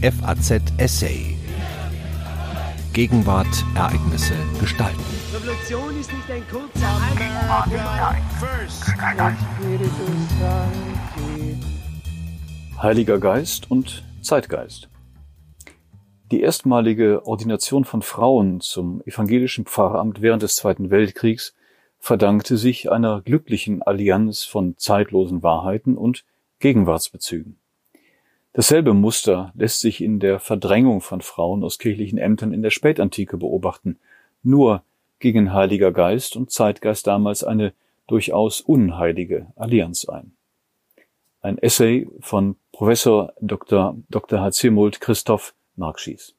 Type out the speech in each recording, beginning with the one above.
FAZ Essay. Gegenwart, Ereignisse, Gestalten. Revolution ist nicht ein kurzer Heiliger Geist und Zeitgeist. Die erstmalige Ordination von Frauen zum evangelischen Pfarramt während des Zweiten Weltkriegs verdankte sich einer glücklichen Allianz von zeitlosen Wahrheiten und Gegenwartsbezügen. Dasselbe Muster lässt sich in der Verdrängung von Frauen aus kirchlichen Ämtern in der Spätantike beobachten. Nur gingen Heiliger Geist und Zeitgeist damals eine durchaus unheilige Allianz ein. Ein Essay von Professor Dr. Dr. H.C. Christoph Markschies.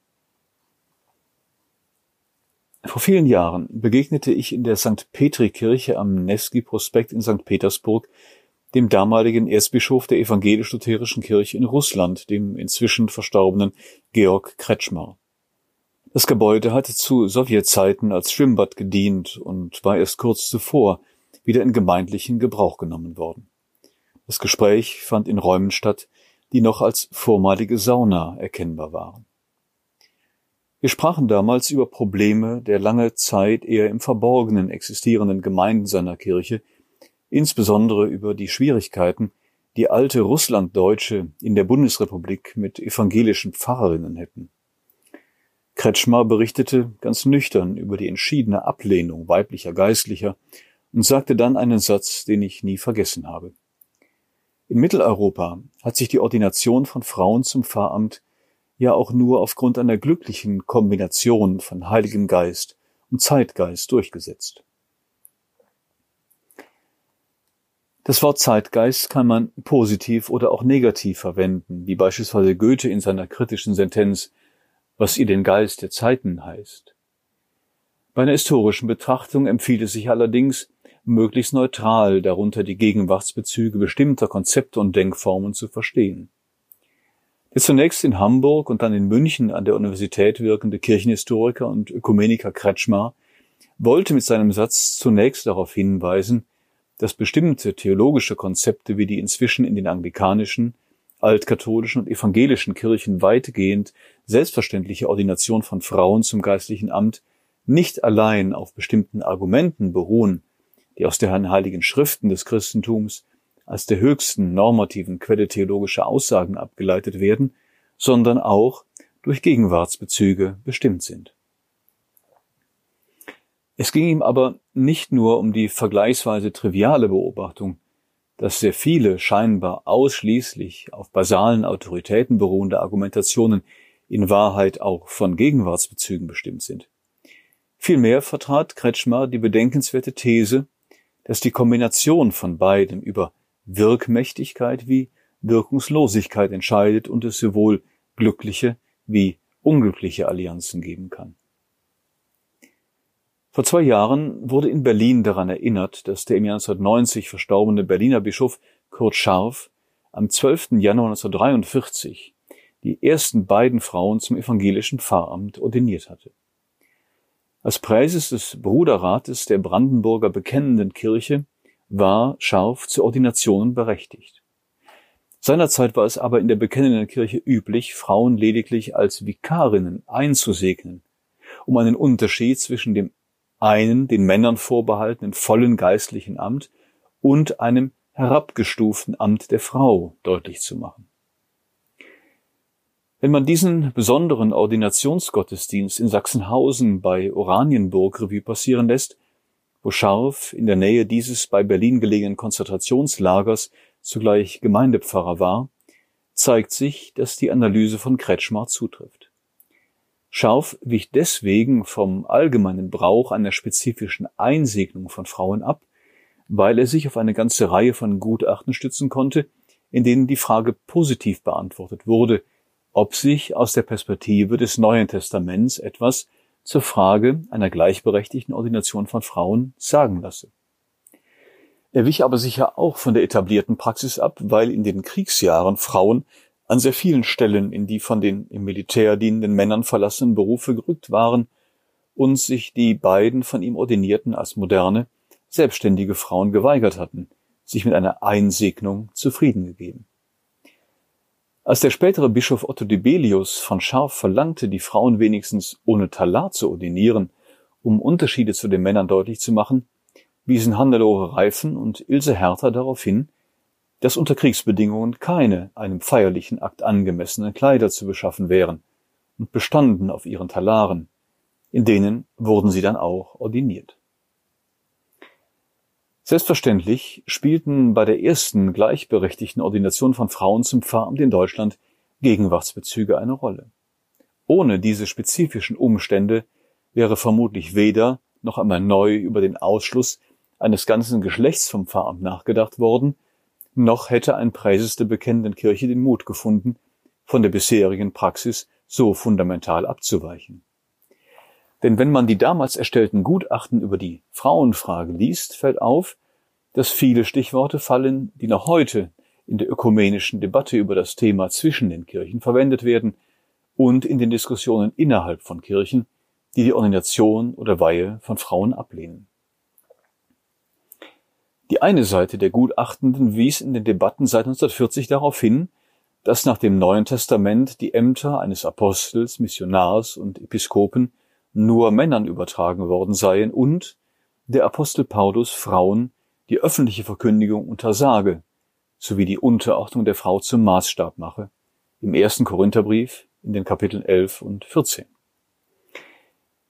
Vor vielen Jahren begegnete ich in der St. Petri-Kirche am Nevsky-Prospekt in St. Petersburg dem damaligen Erzbischof der evangelisch-lutherischen Kirche in Russland, dem inzwischen verstorbenen Georg Kretschmer. Das Gebäude hatte zu Sowjetzeiten als Schwimmbad gedient und war erst kurz zuvor wieder in gemeindlichen Gebrauch genommen worden. Das Gespräch fand in Räumen statt, die noch als vormalige Sauna erkennbar waren. Wir sprachen damals über Probleme der lange Zeit eher im Verborgenen existierenden Gemeinden seiner Kirche, insbesondere über die Schwierigkeiten, die alte Russlanddeutsche in der Bundesrepublik mit evangelischen Pfarrerinnen hätten. Kretschmer berichtete ganz nüchtern über die entschiedene Ablehnung weiblicher Geistlicher und sagte dann einen Satz, den ich nie vergessen habe. In Mitteleuropa hat sich die Ordination von Frauen zum Pfarramt ja auch nur aufgrund einer glücklichen Kombination von Heiligem Geist und Zeitgeist durchgesetzt. Das Wort Zeitgeist kann man positiv oder auch negativ verwenden, wie beispielsweise Goethe in seiner kritischen Sentenz Was ihr den Geist der Zeiten heißt. Bei einer historischen Betrachtung empfiehlt es sich allerdings, möglichst neutral darunter die Gegenwartsbezüge bestimmter Konzepte und Denkformen zu verstehen. Der zunächst in Hamburg und dann in München an der Universität wirkende Kirchenhistoriker und Ökumeniker Kretschmar wollte mit seinem Satz zunächst darauf hinweisen, dass bestimmte theologische Konzepte wie die inzwischen in den anglikanischen, altkatholischen und evangelischen Kirchen weitgehend selbstverständliche Ordination von Frauen zum geistlichen Amt nicht allein auf bestimmten Argumenten beruhen, die aus den heiligen Schriften des Christentums als der höchsten normativen Quelle theologischer Aussagen abgeleitet werden, sondern auch durch Gegenwartsbezüge bestimmt sind. Es ging ihm aber nicht nur um die vergleichsweise triviale Beobachtung, dass sehr viele scheinbar ausschließlich auf basalen Autoritäten beruhende Argumentationen in Wahrheit auch von Gegenwartsbezügen bestimmt sind. Vielmehr vertrat Kretschmer die bedenkenswerte These, dass die Kombination von beidem über Wirkmächtigkeit wie Wirkungslosigkeit entscheidet und es sowohl glückliche wie unglückliche Allianzen geben kann. Vor zwei Jahren wurde in Berlin daran erinnert, dass der im Jahr 1990 verstorbene Berliner Bischof Kurt Scharf am 12. Januar 1943 die ersten beiden Frauen zum evangelischen Pfarramt ordiniert hatte. Als Präses des Bruderrates der Brandenburger Bekennenden Kirche war Scharf zur Ordination berechtigt. Seinerzeit war es aber in der Bekennenden Kirche üblich, Frauen lediglich als Vikarinnen einzusegnen, um einen Unterschied zwischen dem einen den Männern vorbehaltenen vollen geistlichen Amt und einem herabgestuften Amt der Frau deutlich zu machen. Wenn man diesen besonderen Ordinationsgottesdienst in Sachsenhausen bei Oranienburg Revue passieren lässt, wo Scharf in der Nähe dieses bei Berlin gelegenen Konzentrationslagers zugleich Gemeindepfarrer war, zeigt sich, dass die Analyse von Kretschmar zutrifft. Scharf wich deswegen vom allgemeinen Brauch einer spezifischen Einsegnung von Frauen ab, weil er sich auf eine ganze Reihe von Gutachten stützen konnte, in denen die Frage positiv beantwortet wurde, ob sich aus der Perspektive des Neuen Testaments etwas zur Frage einer gleichberechtigten Ordination von Frauen sagen lasse. Er wich aber sicher auch von der etablierten Praxis ab, weil in den Kriegsjahren Frauen an sehr vielen Stellen in die von den im Militär dienenden Männern verlassenen Berufe gerückt waren und sich die beiden von ihm ordinierten als moderne, selbstständige Frauen geweigert hatten, sich mit einer Einsegnung zufrieden gegeben. Als der spätere Bischof Otto Dibelius von Scharf verlangte, die Frauen wenigstens ohne Talar zu ordinieren, um Unterschiede zu den Männern deutlich zu machen, wiesen Hannelore Reifen und Ilse Hertha darauf hin, dass unter Kriegsbedingungen keine einem feierlichen Akt angemessenen Kleider zu beschaffen wären und bestanden auf ihren Talaren, in denen wurden sie dann auch ordiniert. Selbstverständlich spielten bei der ersten gleichberechtigten Ordination von Frauen zum Pfarramt in Deutschland Gegenwartsbezüge eine Rolle. Ohne diese spezifischen Umstände wäre vermutlich weder noch einmal neu über den Ausschluss eines ganzen Geschlechts vom Pfarramt nachgedacht worden, noch hätte ein Präses der bekennenden Kirche den Mut gefunden, von der bisherigen Praxis so fundamental abzuweichen. Denn wenn man die damals erstellten Gutachten über die Frauenfrage liest, fällt auf, dass viele Stichworte fallen, die noch heute in der ökumenischen Debatte über das Thema zwischen den Kirchen verwendet werden und in den Diskussionen innerhalb von Kirchen, die die Ordination oder Weihe von Frauen ablehnen. Die eine Seite der Gutachtenden wies in den Debatten seit 1940 darauf hin, dass nach dem Neuen Testament die Ämter eines Apostels, Missionars und Episkopen nur Männern übertragen worden seien und der Apostel Paulus Frauen die öffentliche Verkündigung untersage, sowie die Unterordnung der Frau zum Maßstab mache, im ersten Korintherbrief in den Kapiteln 11 und 14.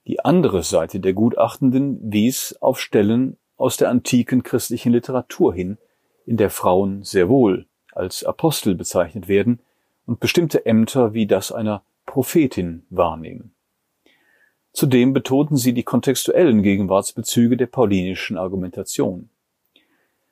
Die andere Seite der Gutachtenden wies auf Stellen aus der antiken christlichen Literatur hin, in der Frauen sehr wohl als Apostel bezeichnet werden und bestimmte Ämter wie das einer Prophetin wahrnehmen. Zudem betonten sie die kontextuellen Gegenwartsbezüge der paulinischen Argumentation.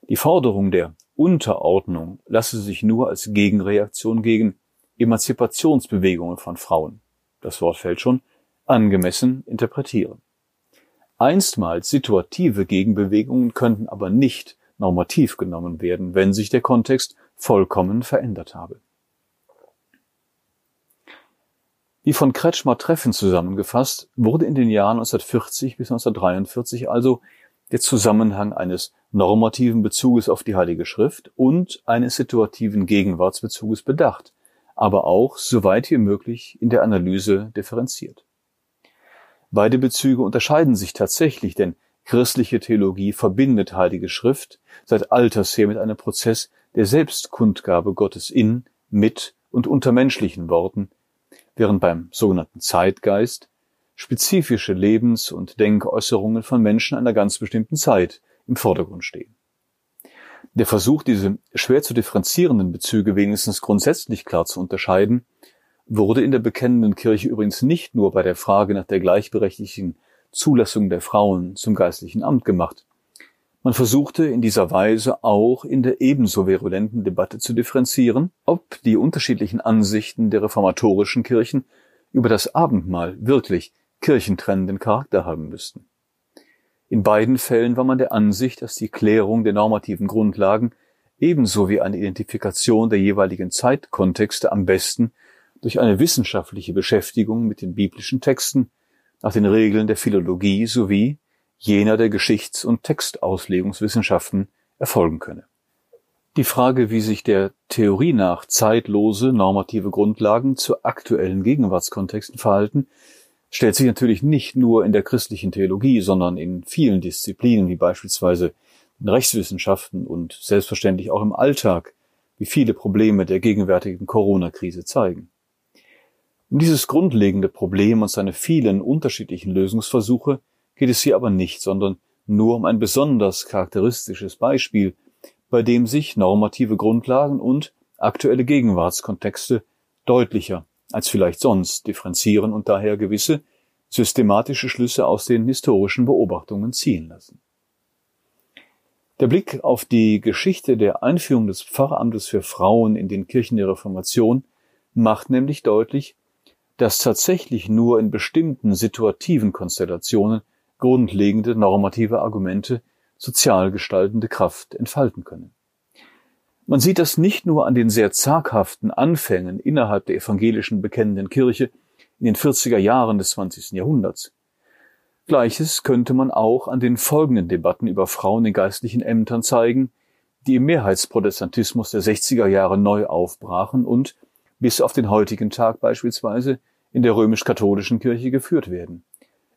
Die Forderung der Unterordnung lasse sich nur als Gegenreaktion gegen Emanzipationsbewegungen von Frauen, das Wort fällt schon, angemessen interpretieren. Einstmals situative Gegenbewegungen könnten aber nicht normativ genommen werden, wenn sich der Kontext vollkommen verändert habe. Wie von Kretschmer Treffen zusammengefasst, wurde in den Jahren 1940 bis 1943 also der Zusammenhang eines normativen Bezuges auf die Heilige Schrift und eines situativen Gegenwartsbezuges bedacht, aber auch, soweit wie möglich, in der Analyse differenziert. Beide Bezüge unterscheiden sich tatsächlich, denn christliche Theologie verbindet Heilige Schrift seit alters her mit einem Prozess der Selbstkundgabe Gottes in, mit und unter menschlichen Worten, während beim sogenannten Zeitgeist spezifische Lebens- und Denkäußerungen von Menschen einer ganz bestimmten Zeit im Vordergrund stehen. Der Versuch, diese schwer zu differenzierenden Bezüge wenigstens grundsätzlich klar zu unterscheiden, wurde in der bekennenden Kirche übrigens nicht nur bei der Frage nach der gleichberechtigten Zulassung der Frauen zum geistlichen Amt gemacht. Man versuchte in dieser Weise auch in der ebenso virulenten Debatte zu differenzieren, ob die unterschiedlichen Ansichten der reformatorischen Kirchen über das Abendmahl wirklich kirchentrennenden Charakter haben müssten. In beiden Fällen war man der Ansicht, dass die Klärung der normativen Grundlagen ebenso wie eine Identifikation der jeweiligen Zeitkontexte am besten durch eine wissenschaftliche Beschäftigung mit den biblischen Texten nach den Regeln der Philologie sowie jener der Geschichts- und Textauslegungswissenschaften erfolgen könne. Die Frage, wie sich der Theorie nach zeitlose normative Grundlagen zu aktuellen Gegenwartskontexten verhalten, stellt sich natürlich nicht nur in der christlichen Theologie, sondern in vielen Disziplinen, wie beispielsweise in Rechtswissenschaften und selbstverständlich auch im Alltag, wie viele Probleme der gegenwärtigen Corona-Krise zeigen. Um dieses grundlegende Problem und seine vielen unterschiedlichen Lösungsversuche geht es hier aber nicht, sondern nur um ein besonders charakteristisches Beispiel, bei dem sich normative Grundlagen und aktuelle Gegenwartskontexte deutlicher als vielleicht sonst differenzieren und daher gewisse systematische Schlüsse aus den historischen Beobachtungen ziehen lassen. Der Blick auf die Geschichte der Einführung des Pfarramtes für Frauen in den Kirchen der Reformation macht nämlich deutlich, dass tatsächlich nur in bestimmten situativen Konstellationen grundlegende normative Argumente sozial gestaltende Kraft entfalten können. Man sieht das nicht nur an den sehr zaghaften Anfängen innerhalb der evangelischen bekennenden Kirche in den 40er Jahren des 20. Jahrhunderts. Gleiches könnte man auch an den folgenden Debatten über Frauen in geistlichen Ämtern zeigen, die im Mehrheitsprotestantismus der 60er Jahre neu aufbrachen und bis auf den heutigen Tag beispielsweise in der römisch-katholischen Kirche geführt werden.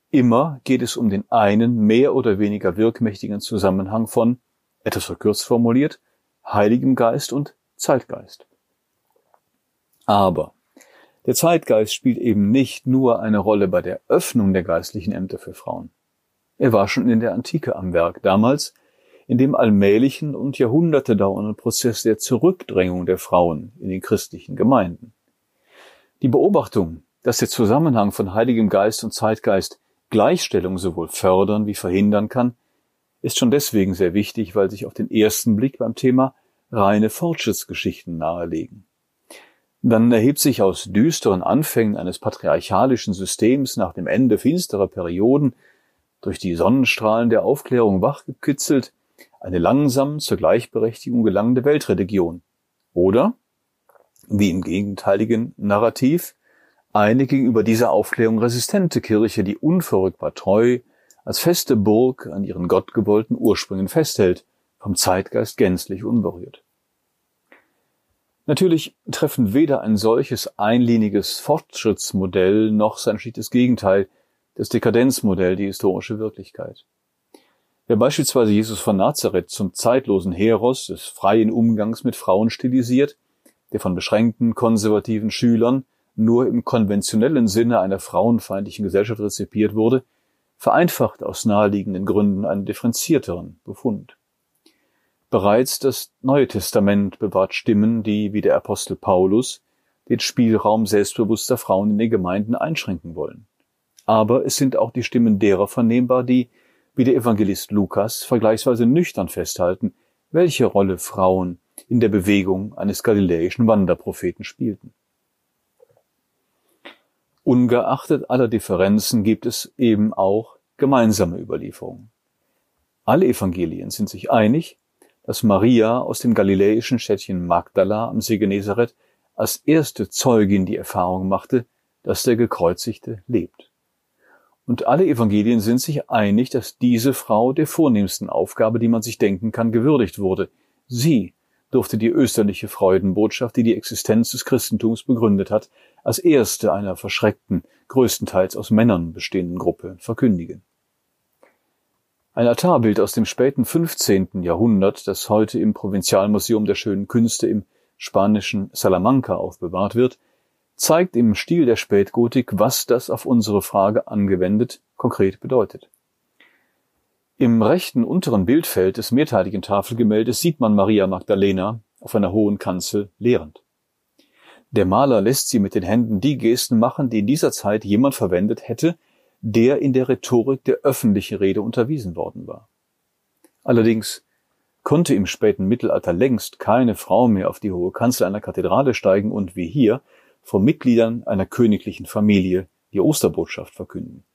Immer geht es um den einen mehr oder weniger wirkmächtigen Zusammenhang von, etwas verkürzt formuliert, Heiligem Geist und Zeitgeist. Aber der Zeitgeist spielt eben nicht nur eine Rolle bei der Öffnung der geistlichen Ämter für Frauen. Er war schon in der Antike am Werk, damals in dem allmählichen und Jahrhunderte dauernden Prozess der Zurückdrängung der Frauen in den christlichen Gemeinden. Die Beobachtung, dass der Zusammenhang von Heiligem Geist und Zeitgeist Gleichstellung sowohl fördern wie verhindern kann, ist schon deswegen sehr wichtig, weil sich auf den ersten Blick beim Thema reine Fortschrittsgeschichten nahelegen. Dann erhebt sich aus düsteren Anfängen eines patriarchalischen Systems nach dem Ende finsterer Perioden durch die Sonnenstrahlen der Aufklärung wachgekitzelt eine langsam zur Gleichberechtigung gelangende Weltreligion. Oder, wie im gegenteiligen Narrativ, eine gegenüber dieser Aufklärung resistente Kirche, die unverrückbar treu als feste Burg an ihren gottgewollten Ursprüngen festhält, vom Zeitgeist gänzlich unberührt. Natürlich treffen weder ein solches einliniges Fortschrittsmodell noch sein schlichtes Gegenteil, das Dekadenzmodell, die historische Wirklichkeit. Wer beispielsweise Jesus von Nazareth zum zeitlosen Heros des freien Umgangs mit Frauen stilisiert, der von beschränkten konservativen Schülern nur im konventionellen Sinne einer frauenfeindlichen Gesellschaft rezipiert wurde, vereinfacht aus naheliegenden Gründen einen differenzierteren Befund. Bereits das Neue Testament bewahrt Stimmen, die, wie der Apostel Paulus, den Spielraum selbstbewusster Frauen in den Gemeinden einschränken wollen. Aber es sind auch die Stimmen derer vernehmbar, die, wie der Evangelist Lukas, vergleichsweise nüchtern festhalten, welche Rolle Frauen in der Bewegung eines galiläischen Wanderpropheten spielten. Ungeachtet aller Differenzen gibt es eben auch gemeinsame Überlieferungen. Alle Evangelien sind sich einig, dass Maria aus dem galiläischen Städtchen Magdala am See Genezareth als erste Zeugin die Erfahrung machte, dass der Gekreuzigte lebt. Und alle Evangelien sind sich einig, dass diese Frau der vornehmsten Aufgabe, die man sich denken kann, gewürdigt wurde. Sie durfte die österliche Freudenbotschaft, die die Existenz des Christentums begründet hat, als erste einer verschreckten, größtenteils aus Männern bestehenden Gruppe verkündigen. Ein Altarbild aus dem späten 15. Jahrhundert, das heute im Provinzialmuseum der schönen Künste im spanischen Salamanca aufbewahrt wird, zeigt im Stil der Spätgotik, was das auf unsere Frage angewendet konkret bedeutet. Im rechten unteren Bildfeld des mehrteiligen Tafelgemäldes sieht man Maria Magdalena auf einer hohen Kanzel lehrend. Der Maler lässt sie mit den Händen die Gesten machen, die in dieser Zeit jemand verwendet hätte, der in der Rhetorik der öffentlichen Rede unterwiesen worden war. Allerdings konnte im späten Mittelalter längst keine Frau mehr auf die hohe Kanzel einer Kathedrale steigen und wie hier vor Mitgliedern einer königlichen Familie die Osterbotschaft verkünden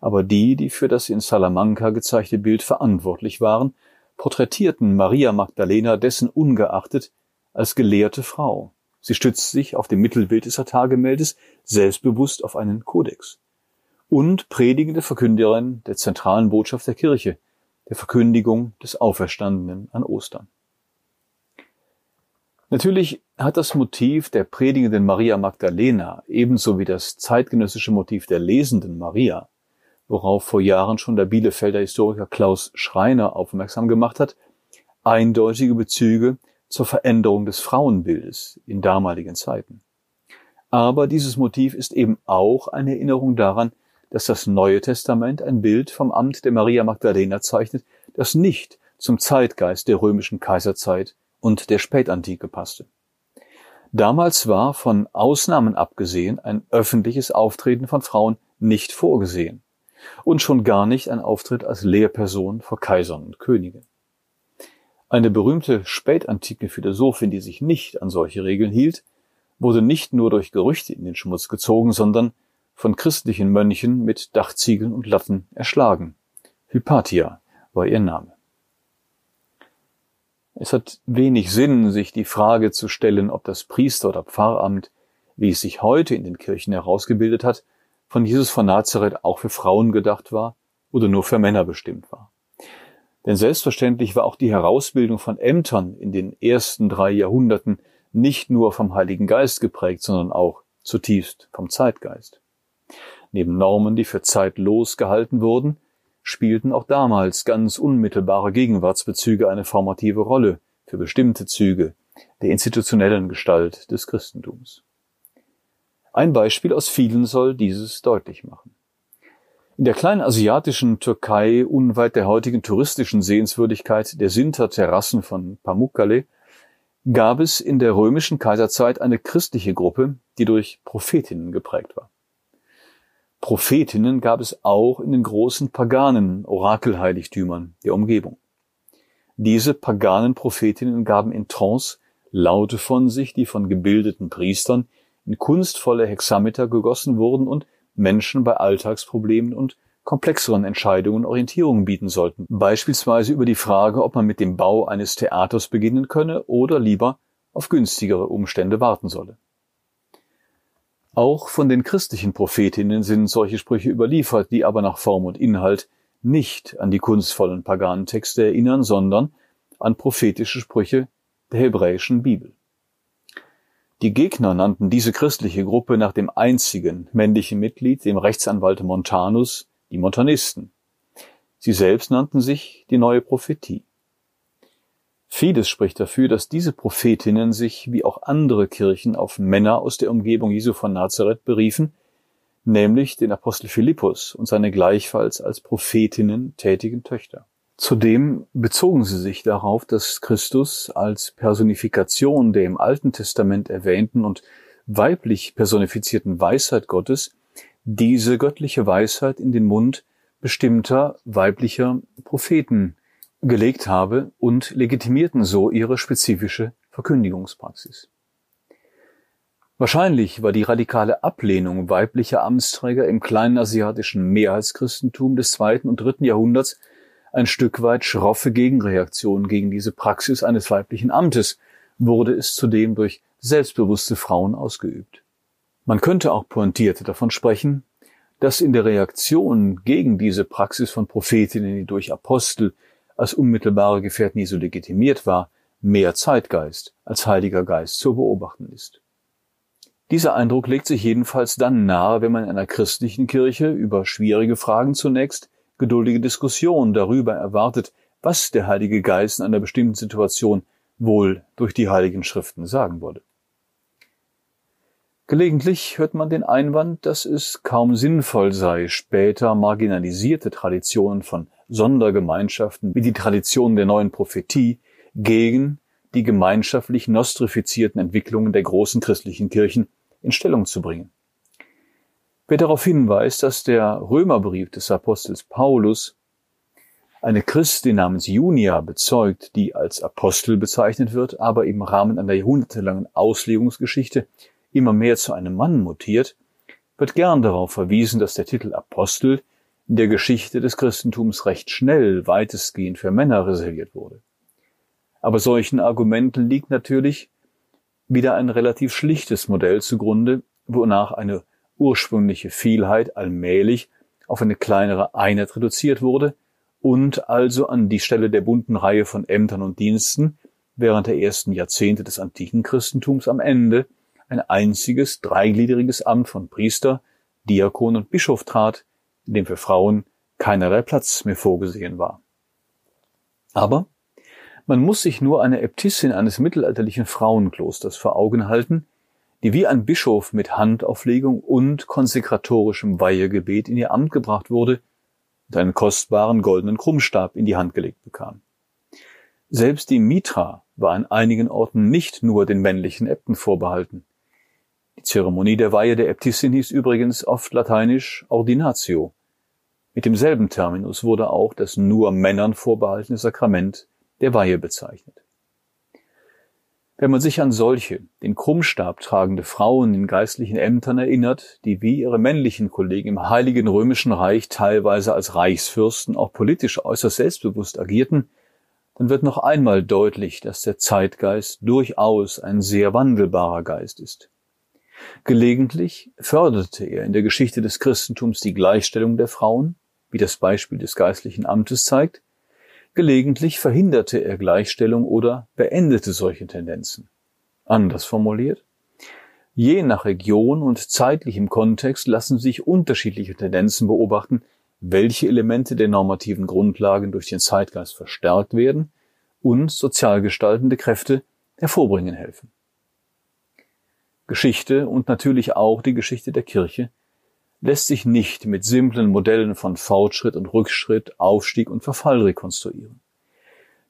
aber die, die für das in Salamanca gezeigte Bild verantwortlich waren, porträtierten Maria Magdalena dessen ungeachtet als gelehrte Frau. Sie stützt sich auf dem Mittelbild des Altargemäldes selbstbewusst auf einen Kodex. Und predigende Verkünderin der zentralen Botschaft der Kirche, der Verkündigung des Auferstandenen an Ostern. Natürlich hat das Motiv der predigenden Maria Magdalena ebenso wie das zeitgenössische Motiv der lesenden Maria worauf vor Jahren schon der Bielefelder Historiker Klaus Schreiner aufmerksam gemacht hat, eindeutige Bezüge zur Veränderung des Frauenbildes in damaligen Zeiten. Aber dieses Motiv ist eben auch eine Erinnerung daran, dass das Neue Testament ein Bild vom Amt der Maria Magdalena zeichnet, das nicht zum Zeitgeist der römischen Kaiserzeit und der Spätantike passte. Damals war von Ausnahmen abgesehen ein öffentliches Auftreten von Frauen nicht vorgesehen und schon gar nicht ein Auftritt als Lehrperson vor Kaisern und Königen. Eine berühmte spätantike Philosophin, die sich nicht an solche Regeln hielt, wurde nicht nur durch Gerüchte in den Schmutz gezogen, sondern von christlichen Mönchen mit Dachziegeln und Latten erschlagen. Hypatia war ihr Name. Es hat wenig Sinn, sich die Frage zu stellen, ob das Priester- oder Pfarramt, wie es sich heute in den Kirchen herausgebildet hat, von Jesus von Nazareth auch für Frauen gedacht war oder nur für Männer bestimmt war. Denn selbstverständlich war auch die Herausbildung von Ämtern in den ersten drei Jahrhunderten nicht nur vom Heiligen Geist geprägt, sondern auch zutiefst vom Zeitgeist. Neben Normen, die für zeitlos gehalten wurden, spielten auch damals ganz unmittelbare Gegenwartsbezüge eine formative Rolle für bestimmte Züge der institutionellen Gestalt des Christentums. Ein Beispiel aus vielen soll dieses deutlich machen. In der kleinen asiatischen Türkei, unweit der heutigen touristischen Sehenswürdigkeit der Sinter-Terrassen von Pamukkale, gab es in der römischen Kaiserzeit eine christliche Gruppe, die durch Prophetinnen geprägt war. Prophetinnen gab es auch in den großen paganen Orakelheiligtümern der Umgebung. Diese paganen Prophetinnen gaben in Trance Laute von sich, die von gebildeten Priestern in kunstvolle Hexameter gegossen wurden und Menschen bei Alltagsproblemen und komplexeren Entscheidungen Orientierung bieten sollten, beispielsweise über die Frage, ob man mit dem Bau eines Theaters beginnen könne oder lieber auf günstigere Umstände warten solle. Auch von den christlichen Prophetinnen sind solche Sprüche überliefert, die aber nach Form und Inhalt nicht an die kunstvollen paganen Texte erinnern, sondern an prophetische Sprüche der hebräischen Bibel. Die Gegner nannten diese christliche Gruppe nach dem einzigen männlichen Mitglied, dem Rechtsanwalt Montanus, die Montanisten. Sie selbst nannten sich die neue Prophetie. Vieles spricht dafür, dass diese Prophetinnen sich wie auch andere Kirchen auf Männer aus der Umgebung Jesu von Nazareth beriefen, nämlich den Apostel Philippus und seine gleichfalls als Prophetinnen tätigen Töchter. Zudem bezogen sie sich darauf, dass Christus als Personifikation der im Alten Testament erwähnten und weiblich personifizierten Weisheit Gottes diese göttliche Weisheit in den Mund bestimmter weiblicher Propheten gelegt habe und legitimierten so ihre spezifische Verkündigungspraxis. Wahrscheinlich war die radikale Ablehnung weiblicher Amtsträger im kleinen asiatischen Mehrheitschristentum des zweiten und dritten Jahrhunderts ein Stück weit schroffe Gegenreaktion gegen diese Praxis eines weiblichen Amtes, wurde es zudem durch selbstbewusste Frauen ausgeübt. Man könnte auch pointiert davon sprechen, dass in der Reaktion gegen diese Praxis von Prophetinnen, die durch Apostel als unmittelbare Gefährten Jesu legitimiert war, mehr Zeitgeist als Heiliger Geist zu beobachten ist. Dieser Eindruck legt sich jedenfalls dann nahe, wenn man in einer christlichen Kirche über schwierige Fragen zunächst geduldige Diskussion darüber erwartet, was der Heilige Geist in einer bestimmten Situation wohl durch die Heiligen Schriften sagen würde. Gelegentlich hört man den Einwand, dass es kaum sinnvoll sei, später marginalisierte Traditionen von Sondergemeinschaften wie die Tradition der neuen Prophetie gegen die gemeinschaftlich nostrifizierten Entwicklungen der großen christlichen Kirchen in Stellung zu bringen. Wer darauf hinweist, dass der Römerbrief des Apostels Paulus eine Christin namens Junia bezeugt, die als Apostel bezeichnet wird, aber im Rahmen einer jahrhundertelangen Auslegungsgeschichte immer mehr zu einem Mann mutiert, wird gern darauf verwiesen, dass der Titel Apostel in der Geschichte des Christentums recht schnell weitestgehend für Männer reserviert wurde. Aber solchen Argumenten liegt natürlich wieder ein relativ schlichtes Modell zugrunde, wonach eine ursprüngliche Vielheit allmählich auf eine kleinere Einheit reduziert wurde und also an die Stelle der bunten Reihe von Ämtern und Diensten während der ersten Jahrzehnte des antiken Christentums am Ende ein einziges dreigliedriges Amt von Priester, Diakon und Bischof trat, in dem für Frauen keinerlei Platz mehr vorgesehen war. Aber man muss sich nur eine Äbtissin eines mittelalterlichen Frauenklosters vor Augen halten, die wie ein Bischof mit Handauflegung und konsekratorischem Weihegebet in ihr Amt gebracht wurde und einen kostbaren goldenen Krummstab in die Hand gelegt bekam. Selbst die Mitra war an einigen Orten nicht nur den männlichen Äbten vorbehalten. Die Zeremonie der Weihe der Äbtissin hieß übrigens oft lateinisch Ordinatio. Mit demselben Terminus wurde auch das nur Männern vorbehaltene Sakrament der Weihe bezeichnet. Wenn man sich an solche, den Krummstab tragende Frauen in geistlichen Ämtern erinnert, die wie ihre männlichen Kollegen im Heiligen Römischen Reich teilweise als Reichsfürsten auch politisch äußerst selbstbewusst agierten, dann wird noch einmal deutlich, dass der Zeitgeist durchaus ein sehr wandelbarer Geist ist. Gelegentlich förderte er in der Geschichte des Christentums die Gleichstellung der Frauen, wie das Beispiel des geistlichen Amtes zeigt, gelegentlich verhinderte er Gleichstellung oder beendete solche Tendenzen. Anders formuliert, je nach Region und zeitlichem Kontext lassen sich unterschiedliche Tendenzen beobachten, welche Elemente der normativen Grundlagen durch den Zeitgeist verstärkt werden und sozial gestaltende Kräfte hervorbringen helfen. Geschichte und natürlich auch die Geschichte der Kirche lässt sich nicht mit simplen Modellen von Fortschritt und Rückschritt, Aufstieg und Verfall rekonstruieren.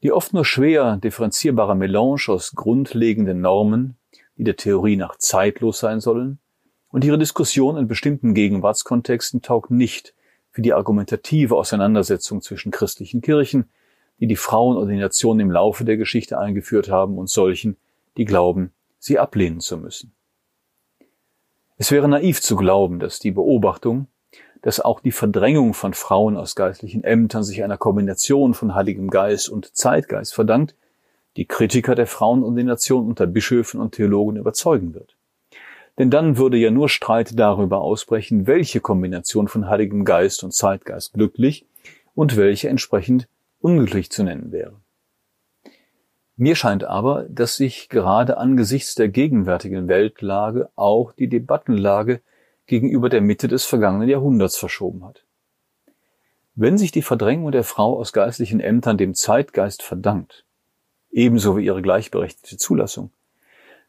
Die oft nur schwer differenzierbare Melange aus grundlegenden Normen, die der Theorie nach zeitlos sein sollen, und ihre Diskussion in bestimmten Gegenwartskontexten taugt nicht für die argumentative Auseinandersetzung zwischen christlichen Kirchen, die die Frauenordination im Laufe der Geschichte eingeführt haben, und solchen, die glauben, sie ablehnen zu müssen. Es wäre naiv zu glauben, dass die Beobachtung, dass auch die Verdrängung von Frauen aus geistlichen Ämtern sich einer Kombination von Heiligem Geist und Zeitgeist verdankt, die Kritiker der Frauenordination unter Bischöfen und Theologen überzeugen wird. Denn dann würde ja nur Streit darüber ausbrechen, welche Kombination von Heiligem Geist und Zeitgeist glücklich und welche entsprechend unglücklich zu nennen wäre. Mir scheint aber, dass sich gerade angesichts der gegenwärtigen Weltlage auch die Debattenlage gegenüber der Mitte des vergangenen Jahrhunderts verschoben hat. Wenn sich die Verdrängung der Frau aus geistlichen Ämtern dem Zeitgeist verdankt, ebenso wie ihre gleichberechtigte Zulassung,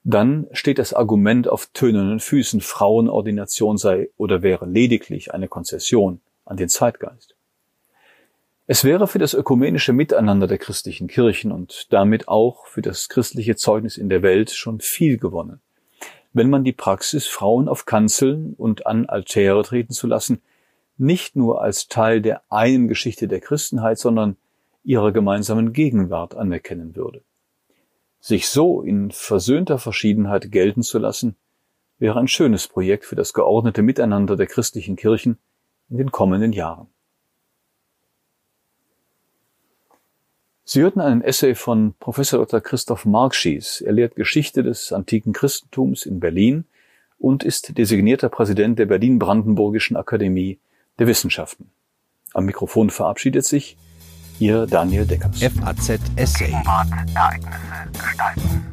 dann steht das Argument auf tönenden Füßen, Frauenordination sei oder wäre lediglich eine Konzession an den Zeitgeist. Es wäre für das ökumenische Miteinander der christlichen Kirchen und damit auch für das christliche Zeugnis in der Welt schon viel gewonnen, wenn man die Praxis, Frauen auf Kanzeln und an Altäre treten zu lassen, nicht nur als Teil der einen Geschichte der Christenheit, sondern ihrer gemeinsamen Gegenwart anerkennen würde. Sich so in versöhnter Verschiedenheit gelten zu lassen, wäre ein schönes Projekt für das geordnete Miteinander der christlichen Kirchen in den kommenden Jahren. Sie hörten einen Essay von Professor Dr. Christoph Markschies. Er lehrt Geschichte des antiken Christentums in Berlin und ist designierter Präsident der Berlin-Brandenburgischen Akademie der Wissenschaften. Am Mikrofon verabschiedet sich Ihr Daniel Deckers. FAZ Essay. Ereignisse gestalten.